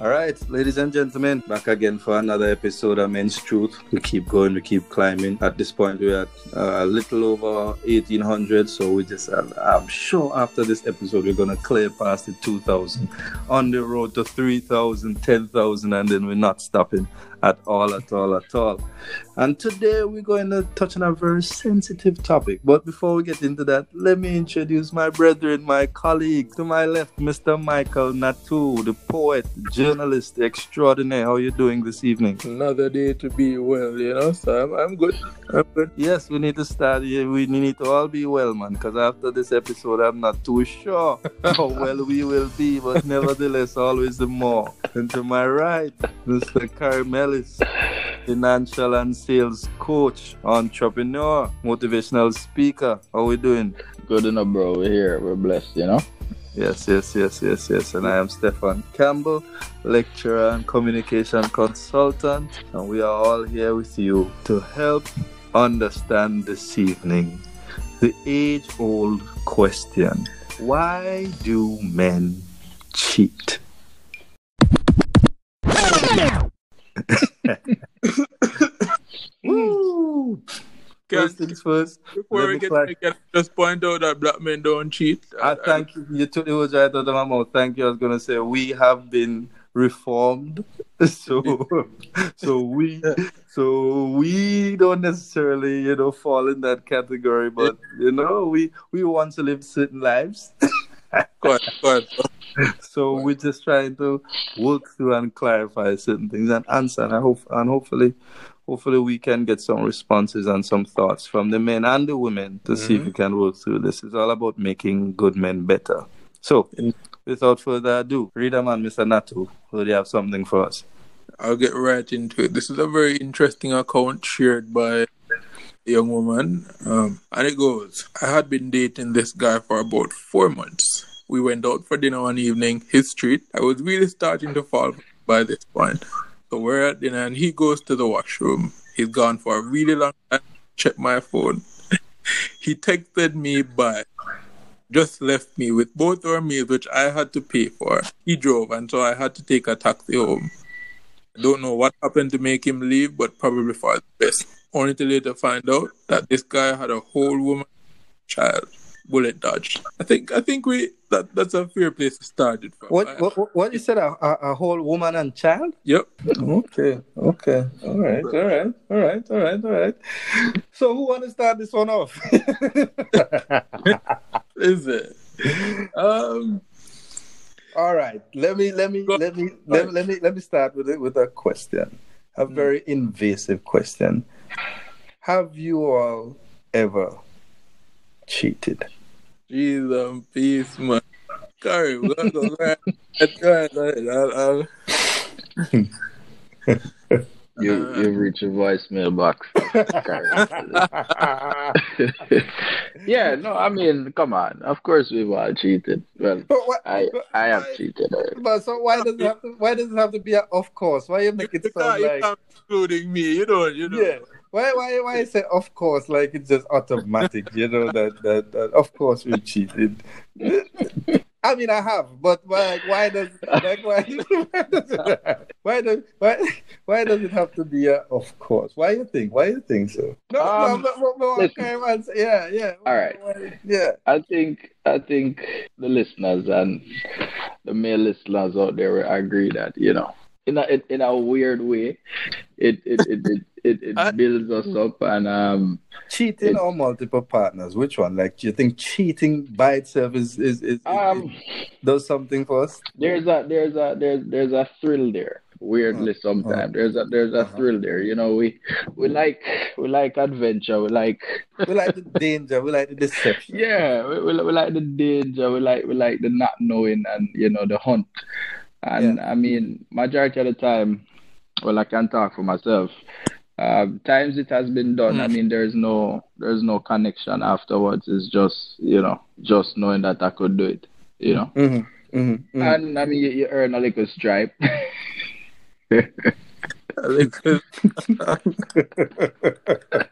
All right, ladies and gentlemen, back again for another episode of Men's Truth. We keep going, we keep climbing. At this point, we're at uh, a little over 1800, so we just, uh, I'm sure after this episode, we're going to clear past the 2000 on the road to 3000, 10,000, and then we're not stopping at all, at all, at all. And today we're going to touch on a very sensitive topic. But before we get into that, let me introduce my brethren, my colleague. To my left, Mr. Michael Natu, the poet, journalist extraordinaire. How are you doing this evening? Another day to be well, you know, so I'm, I'm good. I'm good. Yes, we need to start here. We need to all be well, man, because after this episode, I'm not too sure how well we will be, but nevertheless, always the more. And to my right, Mr. Caramelis, financial and sales coach, entrepreneur, motivational speaker. How we doing? Good enough, bro. We're here. We're blessed, you know? Yes, yes, yes, yes, yes. And I am Stefan Campbell, lecturer and communication consultant. And we are all here with you to help understand this evening the age old question why do men cheat? First things first. Before we get cla- to can I just point out that black men don't cheat. I uh, thank you. You took the words right out of my mouth. Thank you. I was gonna say we have been reformed, so so we so we don't necessarily you know fall in that category, but you know we we want to live certain lives. Good, good. So we're just trying to work through and clarify certain things and answer, and I hope and hopefully, hopefully we can get some responses and some thoughts from the men and the women to see if we can work through this. It's all about making good men better. So, without further ado, reader man, Mr. Natu, will you have something for us? I'll get right into it. This is a very interesting account shared by a young woman. Um, and it goes I had been dating this guy for about four months. We went out for dinner one evening, his street. I was really starting to fall by this point. So we're at dinner and he goes to the washroom. He's gone for a really long time. Check my phone. he texted me back just left me with both our meals, which I had to pay for. He drove, and so I had to take a taxi home. I don't know what happened to make him leave, but probably for the best. Only to later find out that this guy had a whole woman child bullet dodge. I think I think we that that's a fair place to start it from. What what what- you said? A, a, a whole woman and child? Yep. Okay, okay, all right, all right, all right, all right, all right. So who want to start this one off? Is it? Um All right. Let me let me let me let, me- let me let me start with it with a question. A very invasive question. Have you all ever cheated? jeez um peace man. Sorry. I'll, I'll, You, Uh, you've reached your voicemail box. yeah, no, I mean, come on. Of course we've all cheated. Well, But what, I but- I have why- cheated. already. But so why does it have to why does it have to be a of course? Why you make it you can't, sound you like can't including me. You don't. You know. yeah. Why why why say of course like it's just automatic, you know that that, that of course we cheated. I mean I have, but why like, why does like why why does it, why does why why does it have to be a of course? Why you think? Why you think so? No, Um, no, no, no, no, okay, yeah, yeah. All right. Why- Yeah. I think I think the listeners and the male listeners out there will agree that you know, in a in, in a weird way, it it it it, it, it I- builds us up and um Cheating It- or multiple partners? Which one? Like do you think cheating by itself is is, is, is- um does something for us? there's a there's a there's there's a thrill there weirdly sometimes there's a there's a Uh-huh. thrill there you know we we like we like adventure we like We like the danger, we like the deception. yeah we, we, we like the danger we like we like the not knowing and you know the hunt and i mean majority of the time well i can talk for myself um, times it has been done i Mm. mean there's no there's no connection afterwards it's just you know just knowing that i could do it you know Mm-hmm. Mm-hmm. mm-hmm. and i mean you, you earn a little stripe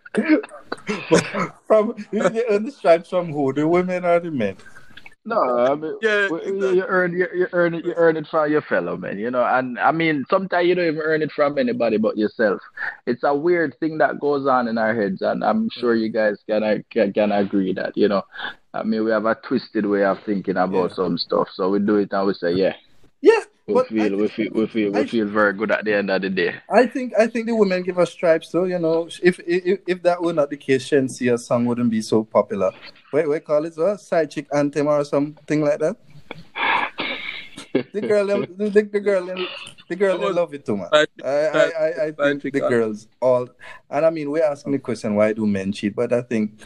from you earn the stripes from who? The women or the men? No, I mean, yeah, exactly. you earn you, you earn it you earn it from your fellow man, you know. And I mean, sometimes you don't even earn it from anybody but yourself. It's a weird thing that goes on in our heads, and I'm mm. sure you guys can uh, can, can agree that you know. I mean, we have a twisted way of thinking about yeah. some stuff, so we do it and we say, yeah, yeah, we feel, we feel, we feel, we feel very good at the end of the day. I think, I think the women give us stripes, though. You know, if if if that were not the case, Shenseea song wouldn't be so popular. Wait, wait, call it what? Side chick anthem or something like that. The girl, the, the, the girl, the girl, they love it too much. I, I, I, I think the girls all, and I mean, we're asking the question, why do men cheat? But I think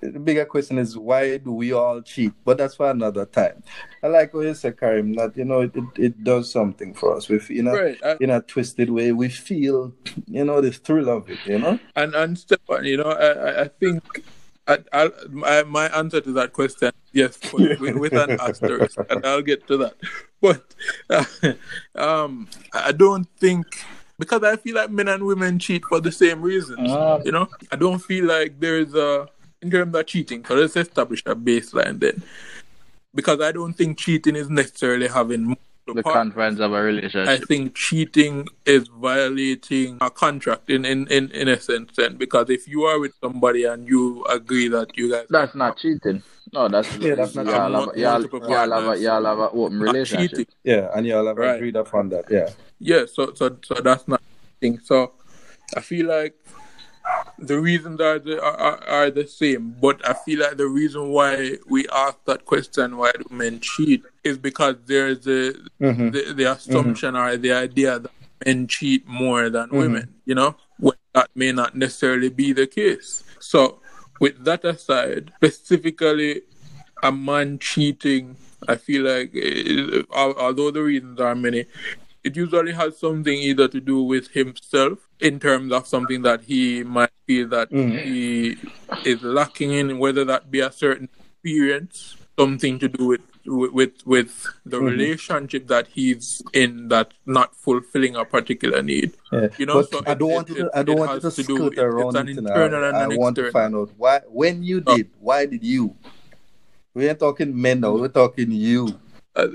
the bigger question is why do we all cheat? But that's for another time. I like what you said, Karim. That you know it, it, it does something for us. We in a right. I, in a twisted way, we feel you know the thrill of it. You know. And and Stefan, you know, I I think. I, I, my answer to that question, yes, with, with an asterisk, and I'll get to that. But uh, um, I don't think because I feel like men and women cheat for the same reasons. Uh, you know, I don't feel like there's a in terms of cheating, so let's establish a baseline then. Because I don't think cheating is necessarily having the confines of a relationship. I think cheating is violating a contract in, in, in, in a sense then because if you are with somebody and you agree that you guys That's not cheating. No, that's yeah, that's not y'all have, y'all, y'all, have y'all have a open relationship. Cheating. Yeah, and y'all have right. agreed upon that. Yeah. Yeah, so so so that's not cheating. So I feel like the reasons are the, are, are the same, but I feel like the reason why we ask that question, why do men cheat, is because there's a, mm-hmm. the, the assumption mm-hmm. or the idea that men cheat more than mm-hmm. women, you know, when that may not necessarily be the case. So, with that aside, specifically a man cheating, I feel like, although the reasons are many, it usually has something either to do with himself in terms of something that he might feel that mm. he is lacking in, whether that be a certain experience, something to do with with with the mm-hmm. relationship that he's in that's not fulfilling a particular need. Yeah. You know, but so I don't it, want to. I don't want to skirt do, around it. It's an internal and I, an I want to find out why when you oh. did. Why did you? We ain't talking men now. We're talking you.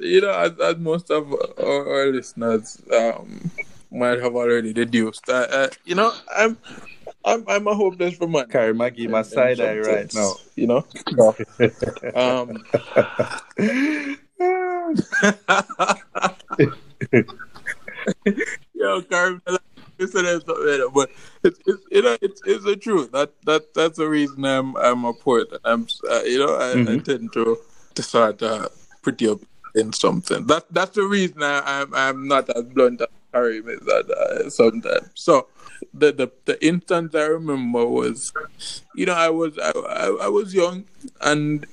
You know, as, as most of our, our listeners um, might have already deduced. Uh, uh, you know, I'm I'm I'm a hopeless for man. Carry Maggie my side eye right now. You know. um. Yo, Carry, but it's, it's you know it's it's the truth. That that that's the reason I'm I'm a poet. I'm uh, you know I, mm-hmm. I, tend to to start uh, pretty up in something. That that's the reason I, I'm I'm not as blunt as Karim is that uh, sometimes. So the, the the instance I remember was, you know, I was I, I, I was young and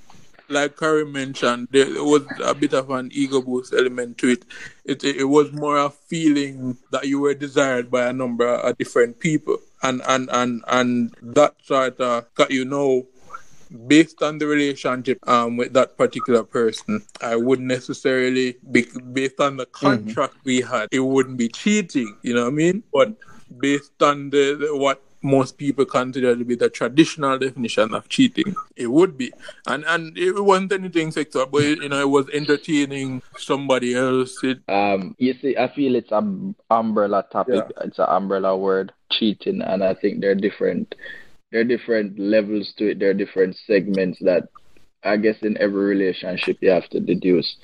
like Karim mentioned, there was a bit of an ego boost element to it. It it was more a feeling that you were desired by a number of different people, and and and and that sort of got you know based on the relationship um, with that particular person, I wouldn't necessarily be based on the mm-hmm. contract mm-hmm. we had. It wouldn't be cheating, you know what I mean? But based on the, the what most people consider to be the traditional definition of cheating. It would be, and and it wasn't anything sexual, but you know, it was entertaining somebody else. It... Um, you see, I feel it's an umbrella topic. Yeah. It's an umbrella word, cheating, and I think they're different there are different levels to it. There are different segments that I guess in every relationship you have to deduce.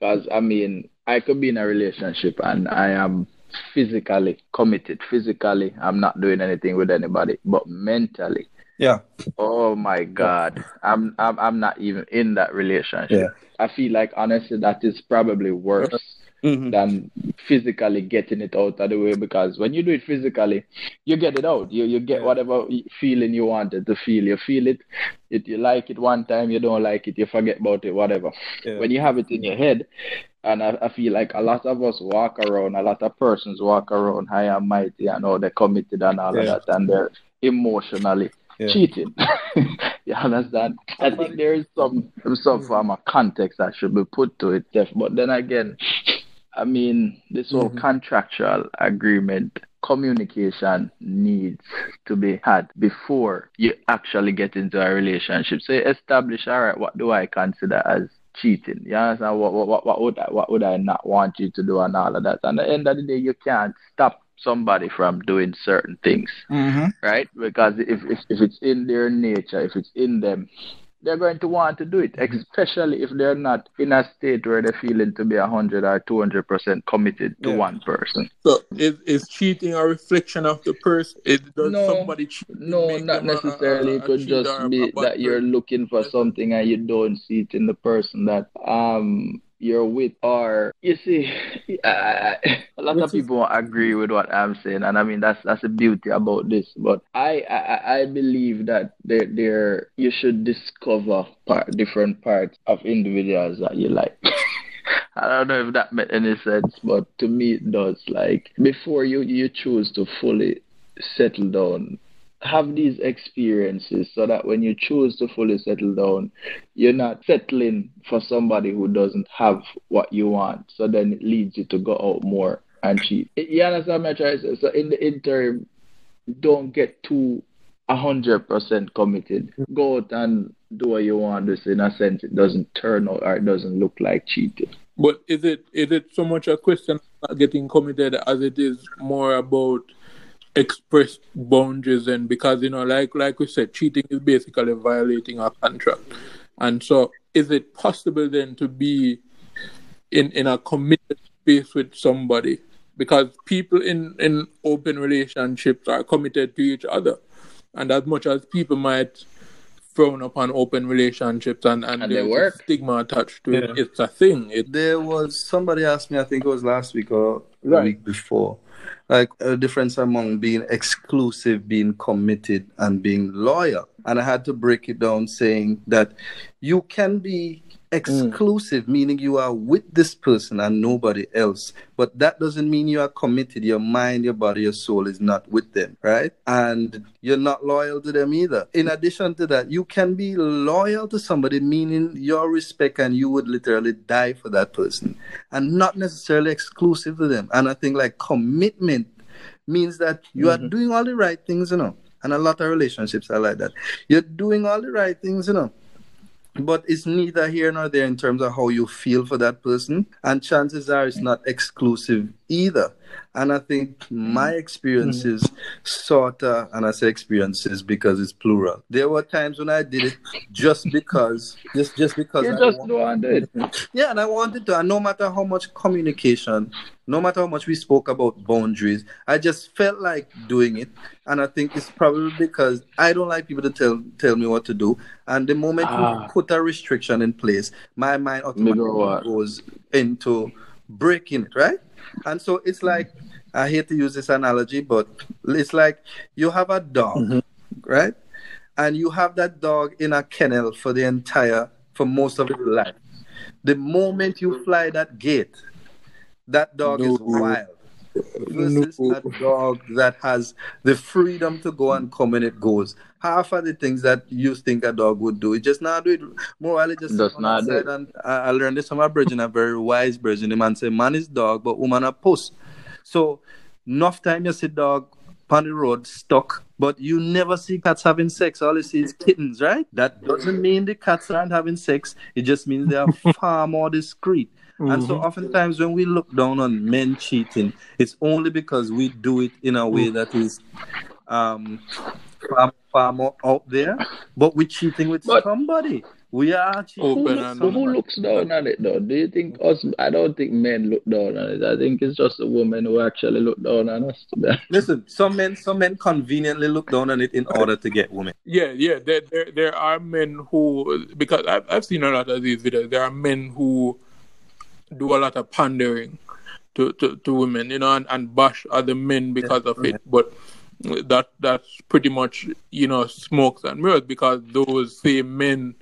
Because I mean, I could be in a relationship and I am physically committed. Physically, I'm not doing anything with anybody, but mentally, yeah. Oh my God, I'm I'm I'm not even in that relationship. Yeah. I feel like honestly that is probably worse mm-hmm. than physically getting it out of the way because when you do it physically, you get it out. You you get whatever feeling you wanted to feel. You feel it. If you like it one time, you don't like it, you forget about it, whatever. Yeah. When you have it in your head, and I, I, feel like a lot of us walk around, a lot of persons walk around high and mighty and all they're committed and all yeah. of that, and they're emotionally yeah. cheating. you understand? I think there is some some form of context that should be put to it, but then again, I mean, this whole mm-hmm. contractual agreement communication needs to be had before you actually get into a relationship. So you establish, all right, what do I consider as cheating. You understand? What, what, what, would I, what would I not want you to do and all of that? And at the end of the day, you can't stop somebody from doing certain things, mm-hmm. right? Because if, if if it's in their nature, if it's in them, they're going to want to do it, especially if they're not in a state where they're feeling to be 100 or 200 percent committed to yeah. one person. So, is, is cheating a reflection of the person? Is, does no, somebody cheat? No, not necessarily. A, a, it could just be that you're looking for something and you don't see it in the person that um you're with or you see a lot Which of people is... agree with what i'm saying and i mean that's that's the beauty about this but i i, I believe that there there you should discover part, different parts of individuals that you like I don't know if that made any sense, but to me it does. Like before you you choose to fully settle down have these experiences so that when you choose to fully settle down, you're not settling for somebody who doesn't have what you want. So then it leads you to go out more and cheat. You understand my choice? So in the interim, don't get too hundred percent committed. Go out and do what you want. This in a sense, it doesn't turn out or it doesn't look like cheating. But is it is it so much a question of getting committed as it is more about express boundaries and because you know like like we said cheating is basically violating a contract and so is it possible then to be in in a committed space with somebody because people in in open relationships are committed to each other and as much as people might frown upon open relationships and, and, and they work. stigma attached to yeah. it. It's a thing. It, there was somebody asked me, I think it was last week or right. week before, like a difference among being exclusive, being committed, and being loyal. And I had to break it down saying that you can be exclusive, mm. meaning you are with this person and nobody else. But that doesn't mean you are committed. Your mind, your body, your soul is not with them, right? And you're not loyal to them either. In addition to that, you can be loyal to somebody, meaning your respect and you would literally die for that person and not necessarily exclusive to them. And I think like commitment means that you mm-hmm. are doing all the right things, you know. And a lot of relationships are like that. You're doing all the right things, you know but it's neither here nor there in terms of how you feel for that person and chances are it's not exclusive either and i think my experiences mm-hmm. sort of and i say experiences because it's plural there were times when i did it just because just just because you I just wanted yeah and i wanted to and no matter how much communication no matter how much we spoke about boundaries, I just felt like doing it. And I think it's probably because I don't like people to tell tell me what to do. And the moment ah. you put a restriction in place, my mind automatically goes into breaking it, right? And so it's like I hate to use this analogy, but it's like you have a dog, mm-hmm. right? And you have that dog in a kennel for the entire for most of its life. The moment you fly that gate, that dog no. is wild versus no. a dog that has the freedom to go and come when it goes. Half of the things that you think a dog would do, it just not do it. More while just does not do And I, I, learned this from a virgin, a very wise virgin. The man say, man is dog, but woman a puss. So enough time you see dog on the road stuck, but you never see cats having sex. All you see is kittens, right? That doesn't mean the cats aren't having sex. It just means they are far more discreet. Mm-hmm. And so mm-hmm. oftentimes when we look down on men cheating, it's only because we do it in a way that is um, far, far more out there, but we're cheating with but, somebody. We are cheating. Who, looks, who looks down on it though? Do you think us? I don't think men look down on it. I think it's just the women who actually look down on us. Listen, some men, some men conveniently look down on it in order to get women. Yeah, yeah. There, there, there are men who because I've, I've seen a lot of these videos. There are men who do a lot of pandering to, to, to women, you know, and, and bash other men because of it. But that that's pretty much, you know, smokes and mirrors because those same men,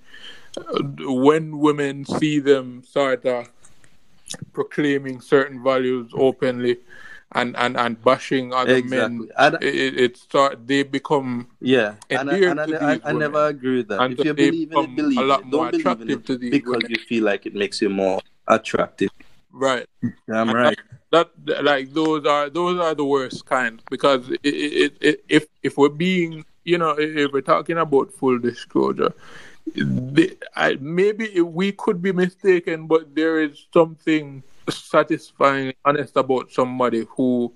uh, when women see them start uh, proclaiming certain values openly, and and and bashing other exactly. men. And, it, it start they become yeah. And, I, and I, I, I, never agree with that. And if you believe in it, believe a lot it. Don't believe in it because women. you feel like it makes you more attractive. Right. I'm right. That, that, like those are those are the worst kind because it, it, it, if if we're being you know if we're talking about full disclosure, the, I, maybe we could be mistaken, but there is something satisfying, honest about somebody who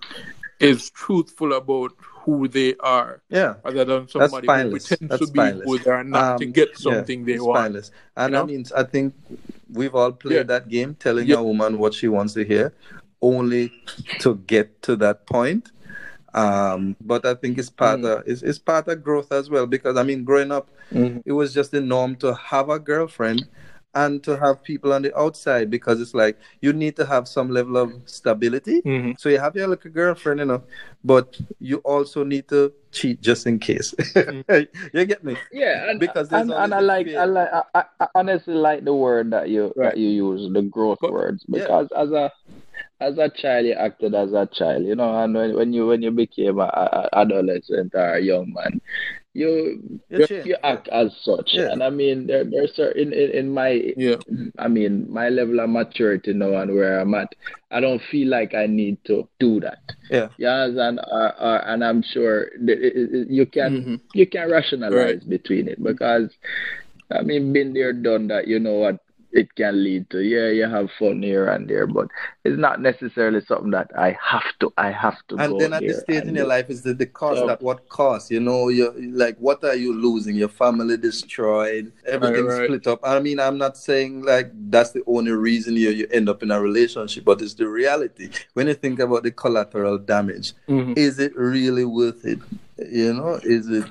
is truthful about who they are. Yeah. Rather than somebody who pretends That's to be spineless. who they are not Um, to get yeah, something they it's want. spineless. And you I mean, I think we've all played Yeah. that game, telling Yeah. a woman what she wants to hear, only to get to that point. Um, but I think it's part Mm. of it's, it's part of growth as well because I mean, growing up, Mhm. it was just the norm to have a girlfriend and to have people on the outside because it's like you need to have some level of stability. Mhm. So you have your little girlfriend, you know, but you also need to cheat just in case. you get me? Yeah, and, Because and, and I like fear. I like I, I I honestly like the word that you Right. that you use, the growth But- words, Yeah. because as a as a child you acted as a child, you know, and when, when you when you became a, a adolescent or a young man, you You you act as such. Yeah. And I mean there there's certain in, in my Yeah. I mean my level of maturity now and where I'm at, I don't feel like I need to do that. Yeah. Yes, and uh, uh, and I'm sure that it, it, it- you can Mhm. you can rationalize Right. between it because I mean, been there, done that. You know what it can lead to. Yeah, you have fun here and there, but it's not necessarily something that I have to. I have to and then at the stage in your life is the, the cost So- at what cost you know you like what are you losing your family destroyed everything Right, right. split up i mean i'm not saying like that's the only reason you, you end up in a relationship but it's the reality when you think about the collateral damage Mhm. is it really worth it you know is it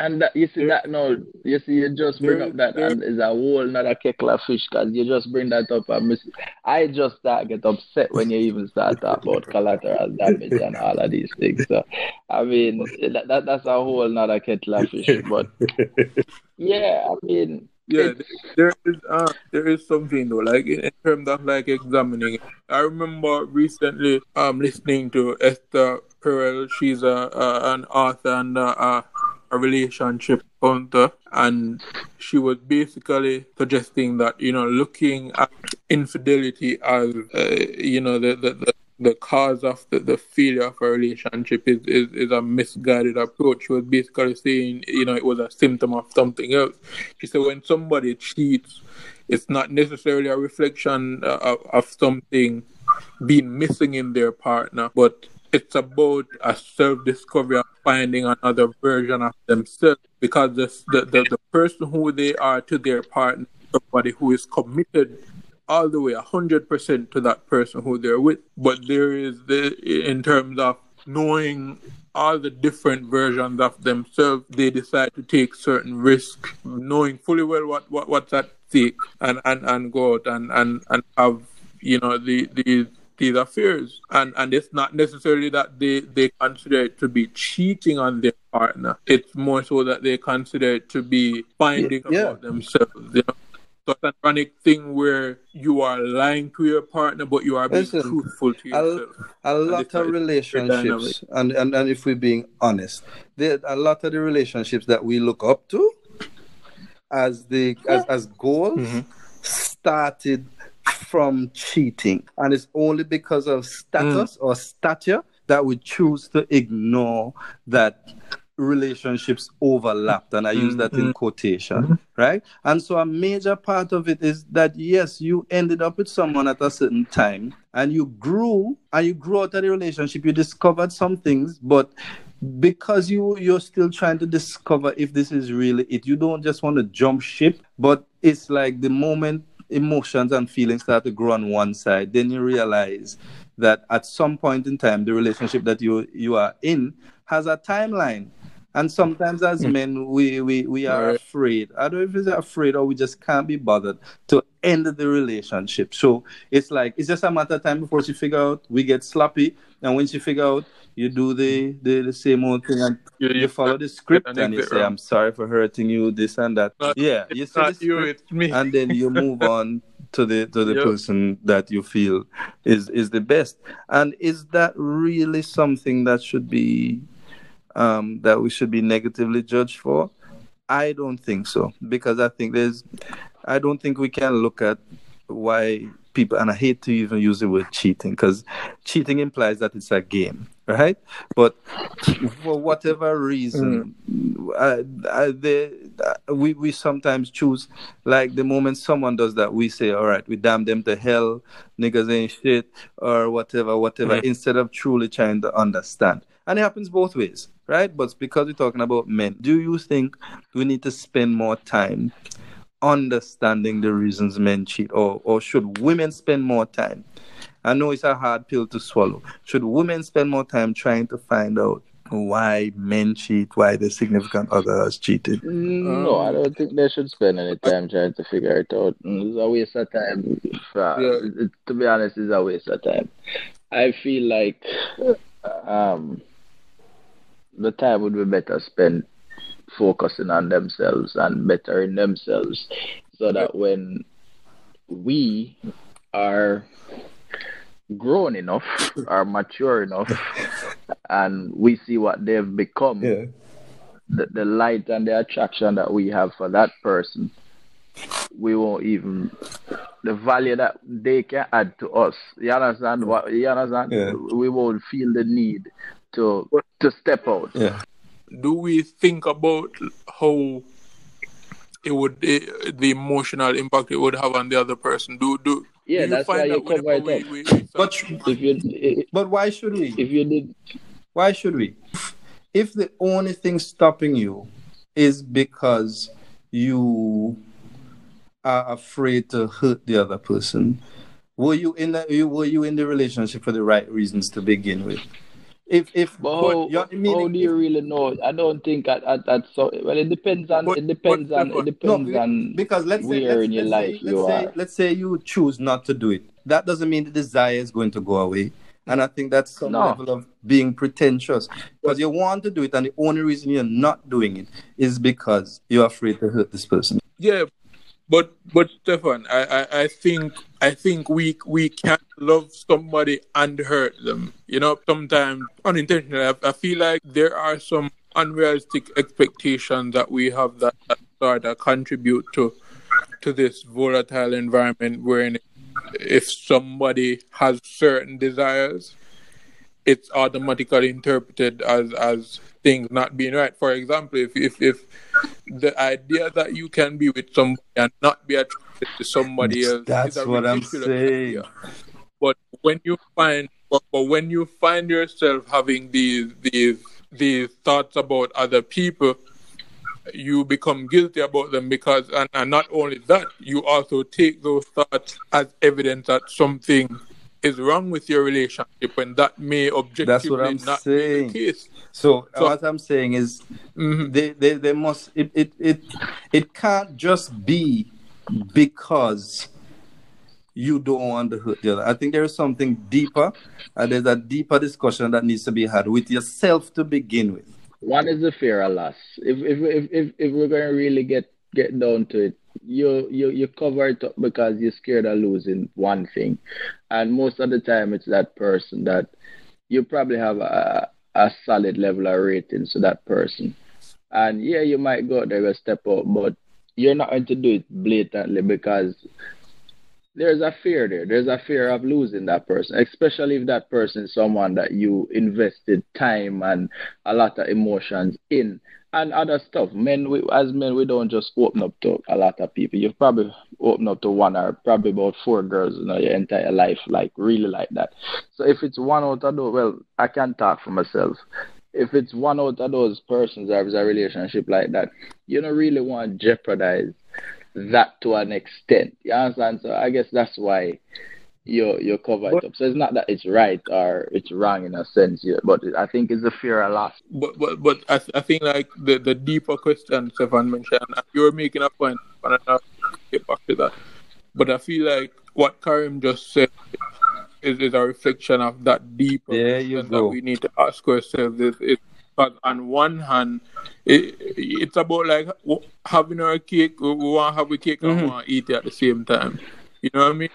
and that, you see that now, you see, you just bring There- up that, there- and it's a whole nother kettle of fish because you just bring that up. And miss, I just start get upset when you even start talking about collateral damage and all of these things. So, I mean, that, that that's a whole nother kettle of fish. But yeah, I mean, Yeah, there is uh, there is something though, like in, in terms of like examining. it. I remember recently um listening to Esther Perel. She's a, a an author and a, a, a relationship counselor, and she was basically suggesting that you know looking at infidelity as uh, you know the the, the the cause of the, the failure of a relationship is, is, is a misguided approach. She was basically saying, you know, it was a symptom of something else. She said when somebody cheats, it's not necessarily a reflection uh, of, of something being missing in their partner, but it's about a self discovery finding another version of themselves because the, the, the, the person who they are to their partner, somebody who is committed all the way 100% to that person who they're with. But there is the, in terms of knowing all the different versions of themselves, they decide to take certain risks, knowing fully well what, what what's at stake, and, and, and go out and, and, and have, you know, the, the these affairs. And and it's not necessarily that they, they consider it to be cheating on their partner. It's more so that they consider it to be finding Yeah. about themselves. You know? So it's an ironic thing where you are lying to your partner, but you are being Listen, truthful to yourself. a lot of relationships and, and and if we're being honest there a lot of the relationships that we look up to as the as, as goals Mhm. started from cheating and it's only because of status mm. or stature that we choose to ignore that relationships overlapped and i use that in mm-hmm. quotation mm-hmm. right? And so a major part of it is that yes you ended up with someone at a certain time and you grew and you grew out of the relationship. You discovered some things but because you you're still trying to discover if this is really it you don't just want to jump ship but it's like the moment emotions and feelings start to grow on one side then you realize that at some point in time the relationship that you you are in has a timeline and sometimes as hmm. men we we, we are Right. afraid i don't know if it's afraid or we just can't be bothered to end the relationship so it's like it's just a matter of time before she figure out we get sloppy and when she figure out you do the the, the same old thing and You- you follow the script and you say i'm sorry for hurting you this and that Not- yeah you It's say the not you, it's me. and then you move on to the to the Yep. person that you feel is is the best and is that really something that should be um that we should be negatively judged for i don't think so because i think there's i don't think we can look at why people and i hate to even use the word cheating because cheating implies that it's a game right? But for whatever reason, mm. uh, uh, they, uh, we we sometimes choose like the moment someone does that, we say, "All right, we damn them to hell, niggas ain't shit," or whatever, whatever, mm. instead of truly trying to understand. And it happens both ways, right? But because we're talking about men, do you think we need to spend more time understanding the reasons men cheat, or or should women spend more time? I know it's a hard pill to swallow. Should women spend more time trying to find out why men cheat, why the significant other has cheated? No, I don't think they should spend any time trying to figure it out. It's a waste of time. Yeah. To be honest, it's a waste of time. I feel like um, the time would be better spent focusing on themselves and bettering themselves so that when we are grown enough are mature enough and we see what they've become yeah. the, the light and the attraction that we have for that person we won't even the value that they can add to us you understand what you understand yeah. we won't feel the need to to step out yeah do we think about how it would it, the emotional impact it would have on the other person do do yeah, do that's why you cover it up. We, we, but if you, it, but why should we? If you did, why should we? If the only thing stopping you is because you are afraid to hurt the other person, were you in the were you in the relationship for the right reasons to begin with? If if but how, how do you really know? I don't think at, at, at so well it depends on but, it depends but, on it depends no, on because let's where say, let's, in your let's life say, you let's are. Say, let's say you choose not to do it. That doesn't mean the desire is going to go away. And I think that's some no. level of being pretentious because you want to do it, and the only reason you're not doing it is because you're afraid to hurt this person. Yeah, but but Stefan, I, I, I think I think we we can't love somebody and hurt them. You know, sometimes unintentionally. I, I feel like there are some unrealistic expectations that we have that, that that contribute to to this volatile environment wherein if somebody has certain desires, it's automatically interpreted as as things not being right. For example, if if if the idea that you can be with somebody and not be attracted to somebody else that's what I'm saying. Idea. But when you find but, but when you find yourself having these these these thoughts about other people, you become guilty about them because and, and not only that, you also take those thoughts as evidence that something is wrong with your relationship when that may objectively not saying. be the case. So, so, what I'm saying is mm-hmm. they, they, they must it, it it it can't just be because you don't want to hurt the other. I think there is something deeper, and there's a deeper discussion that needs to be had with yourself to begin with. One is the fear of loss. If if if if, if we're going to really get get down to it, you you you cover it up because you're scared of losing one thing, and most of the time it's that person that you probably have a a solid level of rating to that person, and yeah, you might go there and step up, but you're not going to do it blatantly because there's a fear there. There's a fear of losing that person, especially if that person is someone that you invested time and a lot of emotions in and other stuff. Men, we, as men, we don't just open up to a lot of people. You've probably opened up to one or probably about four girls in you know, your entire life, like really like that. So if it's one out of those, well, I can talk for myself. If it's one out of those persons has a relationship like that, you don't really want to jeopardize that to an extent. You understand? So I guess that's why you you cover it up. So it's not that it's right or it's wrong in a sense, yeah, but I think it's a fear of loss. But but but I, I think like the, the deeper question Stefan mentioned, you were making a point, and I'll get back to that. But I feel like what Karim just said is, is a reflection of that deeper there you that we need to ask ourselves. Is, is because on one hand, it, it's about like having our cake. We want to have a cake and mm-hmm. want to eat it at the same time. You know what I mean?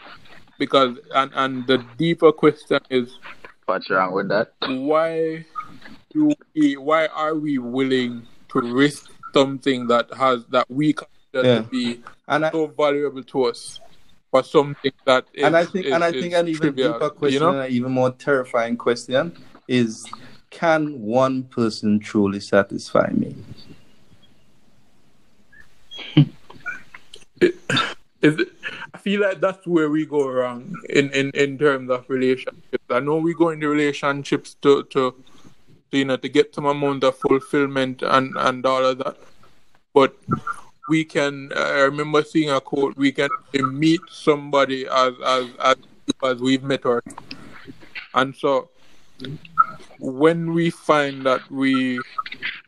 Because and and the deeper question is, what's wrong with that? Why do we? Why are we willing to risk something that has that we consider yeah. to be and so I, valuable to us? For something that is, and I think is, and I think an even trivial, deeper question, you know? an even more terrifying question is can one person truly satisfy me? It, I feel like that's where we go wrong in, in, in terms of relationships. I know we go into relationships to, to, to you know to get some amount of fulfillment and, and all of that. But we can I remember seeing a quote, we can meet somebody as as as, as we've met her. And so when we find that we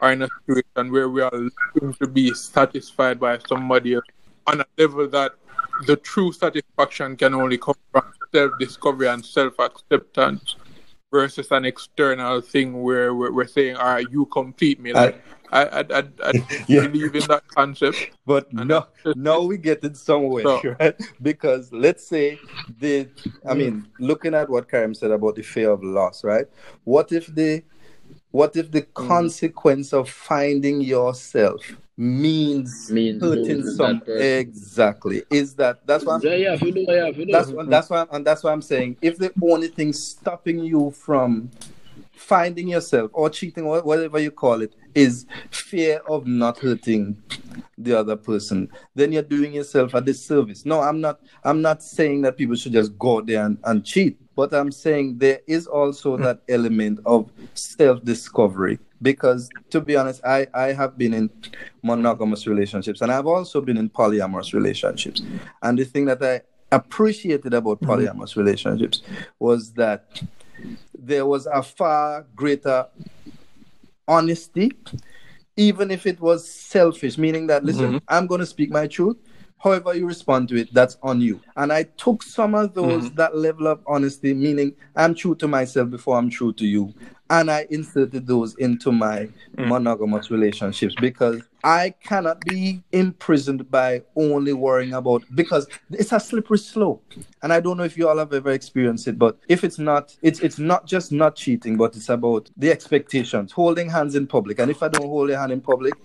are in a situation where we are looking to be satisfied by somebody on a level that the true satisfaction can only come from self discovery and self acceptance versus an external thing where we're, we're saying, all right, you complete me. Like, I, I, I, I yeah. believe in that concept. But no, now we get it somewhere, so, right? Because let's say the, I mean, looking at what Karim said about the fear of loss, right? What if the, what if the mm. consequence of finding yourself means, means hurting some exactly. Is that that's what I'm, yeah, yeah, know, yeah, that's what that's why and that's why I'm saying if the only thing stopping you from finding yourself or cheating or whatever you call it is fear of not hurting the other person then you're doing yourself a disservice. No i'm not i'm not saying that people should just go there and, and cheat but i'm saying there is also that element of self-discovery because to be honest i i have been in monogamous relationships and i've also been in polyamorous relationships and the thing that i appreciated about mm-hmm. polyamorous mm-hmm. relationships was that there was a far greater honesty even if it was selfish meaning that listen mm-hmm. i'm going to speak my truth however you respond to it that's on you and i took some of those mm-hmm. that level of honesty meaning i'm true to myself before i'm true to you and I inserted those into my mm. monogamous relationships because I cannot be imprisoned by only worrying about because it's a slippery slope. And I don't know if you all have ever experienced it, but if it's not, it's it's not just not cheating, but it's about the expectations, holding hands in public. And if I don't hold your hand in public,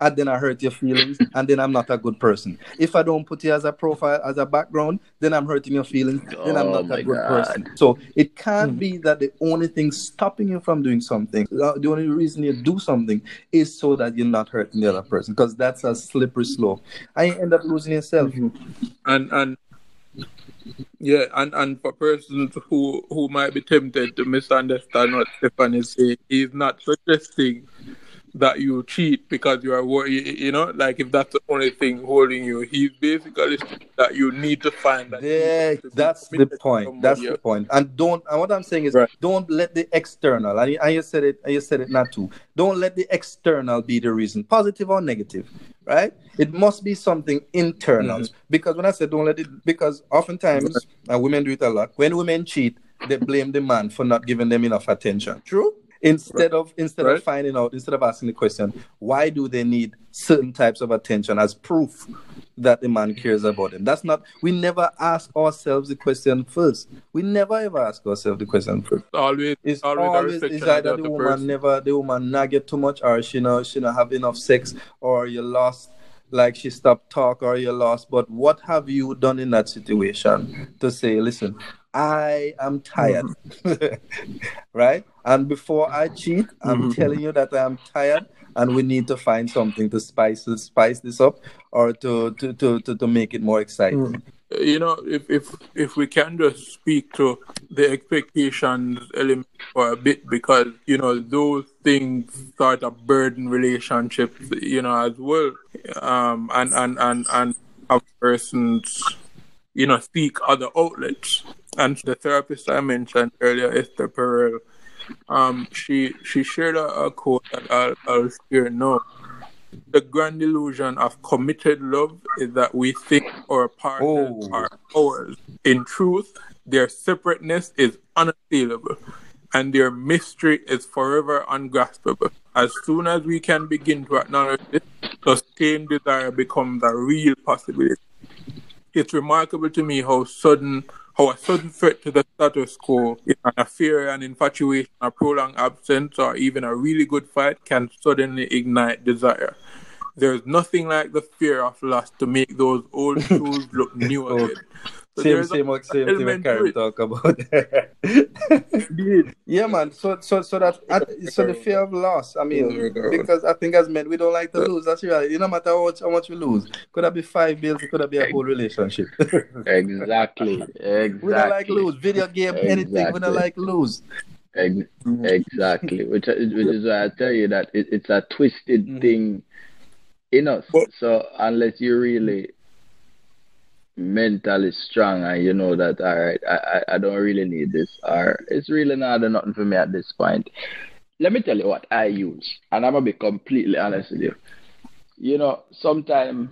and then I hurt your feelings, and then I'm not a good person. If I don't put you as a profile, as a background, then I'm hurting your feelings, then I'm not oh a good God. person. So it can't mm be that the only thing stopping you from doing something, uh, the only reason you do something is so that you're not hurting the other person, because that's a slippery slope. I end up losing yourself. Mm-hmm. And and yeah, and, and for persons who, who might be tempted to misunderstand what Stefan is saying, he's not suggesting that you cheat because you are you know like if that's the only thing holding you he's basically that you need to find that yeah that's the point that's the point and don't and what i'm saying is right. don't let the external and you, said it and you said it not to don't let the external be the reason positive or negative right it must be something internal mm-hmm. because when i said don't let it because oftentimes right. and women do it a lot when women cheat they blame the man for not giving them enough attention true instead right. of instead right. of finding out instead of asking the question why do they need certain types of attention as proof that the man cares about them that's not we never ask ourselves the question first we never ever ask ourselves the question first always it's always, always it's either the, the woman person. never the woman not get too much or she know she not have enough sex or you lost like she stopped talk or you lost but what have you done in that situation to say listen I am tired. Mm-hmm. right? And before I cheat, I'm mm-hmm. telling you that I'm tired and we need to find something to spice this, spice this up or to, to, to, to, to make it more exciting. Mm. You know, if, if if we can just speak to the expectations element for a bit, because you know those things start a burden relationships, you know, as well, um, and and and and have persons, you know, seek other outlets and the therapist I mentioned earlier, Esther Perel, um, she she shared a, a quote that I'll, I'll share now. The grand illusion of committed love is that we think our partners oh. are ours. In truth, their separateness is unassailable, and their mystery is forever ungraspable. As soon as we can begin to acknowledge this, sustained desire becomes a real possibility. It's remarkable to me how sudden Oh, how a sudden threat to the status quo, an affair, an infatuation, a prolonged absence, or even a really good fight can suddenly ignite desire. There's nothing like the fear of loss to make those old shoes look new oh. again. So same, there's a same, same thing when element to Karim talk about. Indeed. yeah, man. So, so, so that, so the fear of loss. I mean, because I think as men we don't like to lose. That's reality. No matter how much, how much we lose, could that be five bills? It could have be a whole relationship. Exactly. Exactly. we don't like lose. Video game, anything. We don't like lose. Exactly. Which, which is why I tell you that it, it's a twisted Mhm. thing in us. But- so unless you're really mentally strong and you know that all right, I, I, I don't really need this or it's really not a nothing for me at this point. Let me tell you what I use, and I'm gonna be completely honest with you. You know, sometimes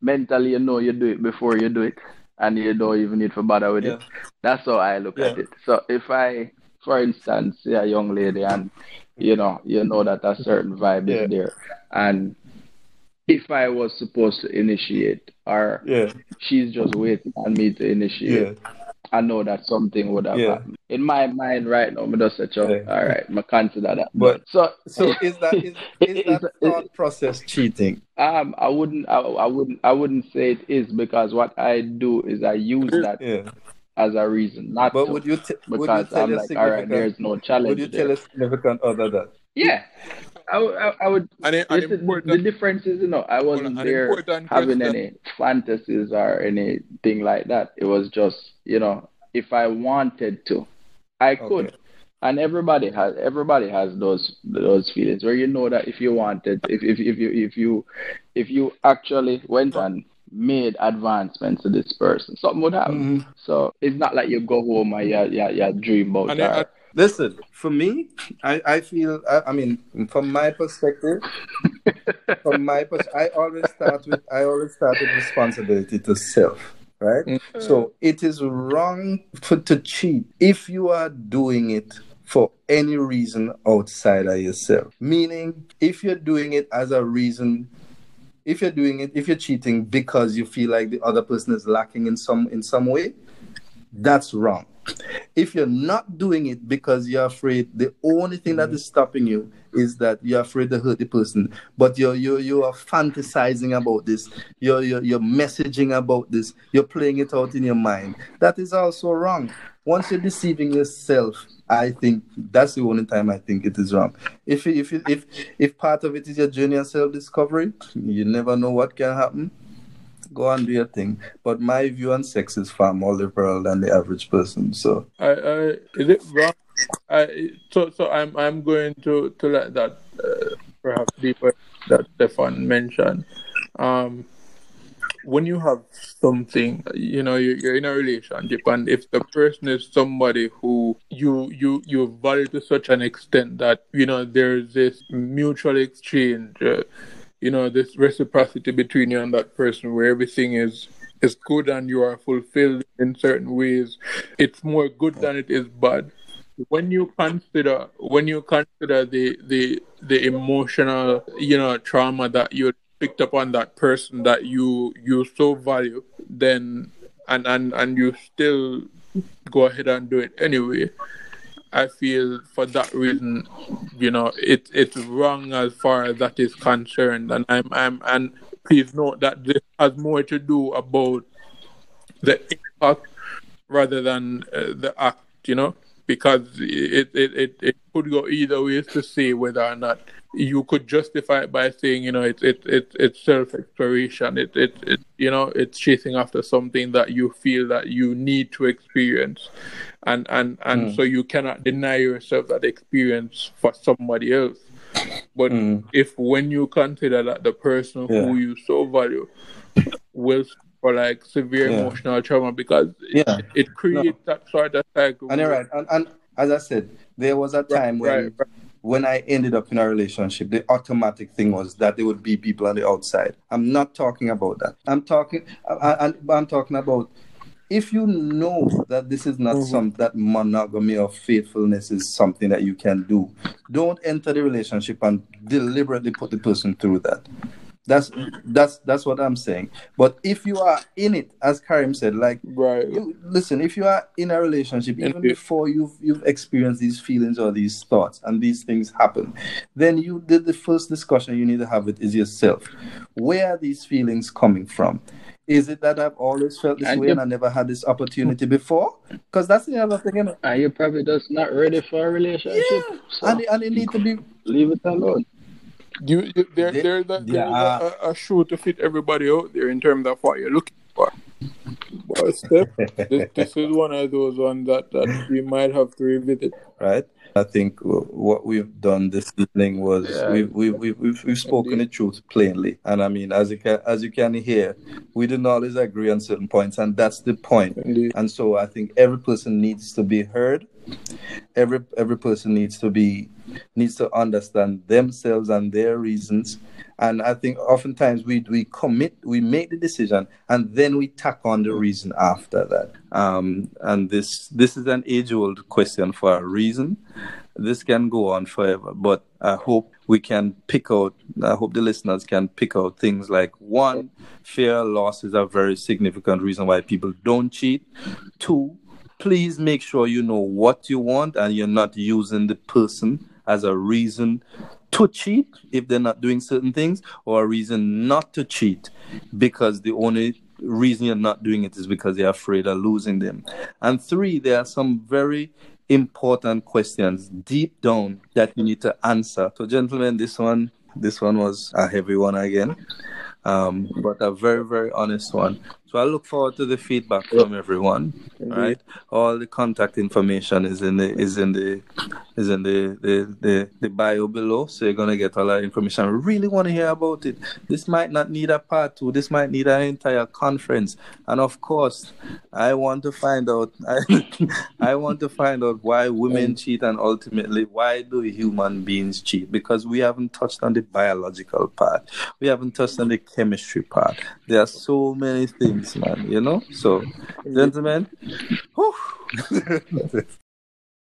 mentally you know you do it before you do it and you don't even need to bother with it. That's how I look at it. So if I, for instance, see a young lady and you know, you know that a certain vibe Yeah. is there, and if I was supposed to initiate or Yeah, she's just waiting on me to initiate, yeah, I know that something would have Yeah. happened. In my mind right now, me just say, "Chuck, Yeah. all right, I consider that. But- so So is that is, is It's- that thought process cheating? um, I wouldn't, I, I wouldn't, I wouldn't say it is because what I do is I use that Yeah. as a reason not But to. would you t- would you tell I'm like, all right, there's no challenge. would you there. tell a significant other that? Yeah, I, would- I, I would. And, it- and the difference is, you know, I wasn't an there having question. any fantasies or anything like that. It was just, you know, if I wanted to, I could. Okay. And everybody has everybody has those those feelings where you know that if you wanted, if if, if you if you if you actually went and made advancements to this person, something would happen. Mhm. So it's not like you go home and you you, you dream about And Listen, for me, I, I feel, I, I mean, from my perspective, from my pers- I always start with, I always start with responsibility to self, right? Mm. So it is wrong for, to cheat if you are doing it for any reason outside of yourself. Meaning, if you're doing it as a reason if you're doing it if you're cheating because you feel like the other person is lacking in some in some way that's wrong if you're not doing it because you're afraid the only thing that mm-hmm. is stopping you is that you're afraid to hurt the person. But you're you're you are fantasizing about this. You're, you're you're messaging about this. You're playing it out in your mind. That is also wrong. Once you're deceiving yourself I think that's the only time I think it is wrong. If if if if part of it is your journey of self discovery, you never know what can happen. Go and do your thing. But my view on sex is far more liberal than the average person. So I, I, is it wrong? I, so, so I'm, I'm going to, to let that uh, perhaps deeper that Stefan mentioned. Um, when you have something, you know, you're, in a relationship, and if the person is somebody who you you you value to such an extent that you know there's this mutual exchange, uh, you know, this reciprocity between you and that person, where everything is is good and you are fulfilled in certain ways, it's more good than it is bad. When you consider when you consider the the the emotional, you know, trauma that you picked up on that person that you you so value, then and and and you still go ahead and do it anyway. I feel for that reason, you know, it it's wrong as far as that is concerned, and I'm I'm and please note that this has more to do about the impact rather than uh, the act, you know, because it, it, it, it could go either ways to say whether or not you could justify it by saying, you know, it's it, it, it's self exploration. It, it, it, you know, it's chasing after something that you feel that you need to experience. And, and, and so you cannot deny yourself that experience for somebody else. But Mm. if when you consider that the person who you so value will for like severe Yeah. emotional trauma because Yeah. it, it creates that sort of cycle. and you're right. And, and as I said, there was a time when right, right. When I ended up in a relationship, the automatic thing was that there would be people on the outside. I'm not talking about that. I'm talking, I, I'm talking about if you know that this is not mm-hmm. some that monogamy or faithfulness is something that you can do, don't enter the relationship and deliberately put the person through that. That's mm. that's that's what I'm saying. But if you are in it, as Karim said, like right, you, listen, if you are in a relationship, even before you've you've experienced these feelings or these thoughts and these things happen, then you did the first discussion you need to have it is yourself. Where are these feelings coming from? Is it that I've always felt this and way and I never had this opportunity before? Because that's the other thing. You know? And you're probably just not ready for a relationship. Yeah. So and, and it need to be leave it alone. You, you there, they, there's, a, yeah. there's a, uh, a, shoe to fit everybody out there in terms of what you're looking for. But Steph, this, this is one of those ones that, that we might have to revisit. Right. I think what we've done this evening was yeah. we've, we've, we've, we've, we've spoken Indeed. the truth plainly. And I mean, as you can, as you can hear, we didn't always agree on certain points, and that's the point. Indeed. And so I think every person needs to be heard. Every every person needs to be needs to understand themselves and their reasons and I think oftentimes we we commit, we make the decision, and then we tack on the reason after that. Um, and this this is an age old question for a reason. This can go on forever, but I hope we can pick out. I hope the listeners can pick out things like one, fear loss is a very significant reason why people don't cheat. Two, please make sure you know what you want and you're not using the person as a reason to cheat if they're not doing certain things, or a reason not to cheat because the only reason you're not doing it is because you're afraid of losing them. And three, there are some very important questions deep down that you need to answer. So, gentlemen, this one, this one was a heavy one again, um, but a very, very honest one. So I look forward to the feedback from everyone. Indeed. Right, all the contact information is in the is in the is in the, the the, the bio below. So you're gonna get all that information. I really want to hear about it. This might not need a part two. This might need an entire conference. And of course, I want to find out. I, I want to find out why women mm. cheat and ultimately why do human beings cheat? Because we haven't touched on the biological part. We haven't touched on the chemistry part. There are so many things man, you know? So, gentlemen,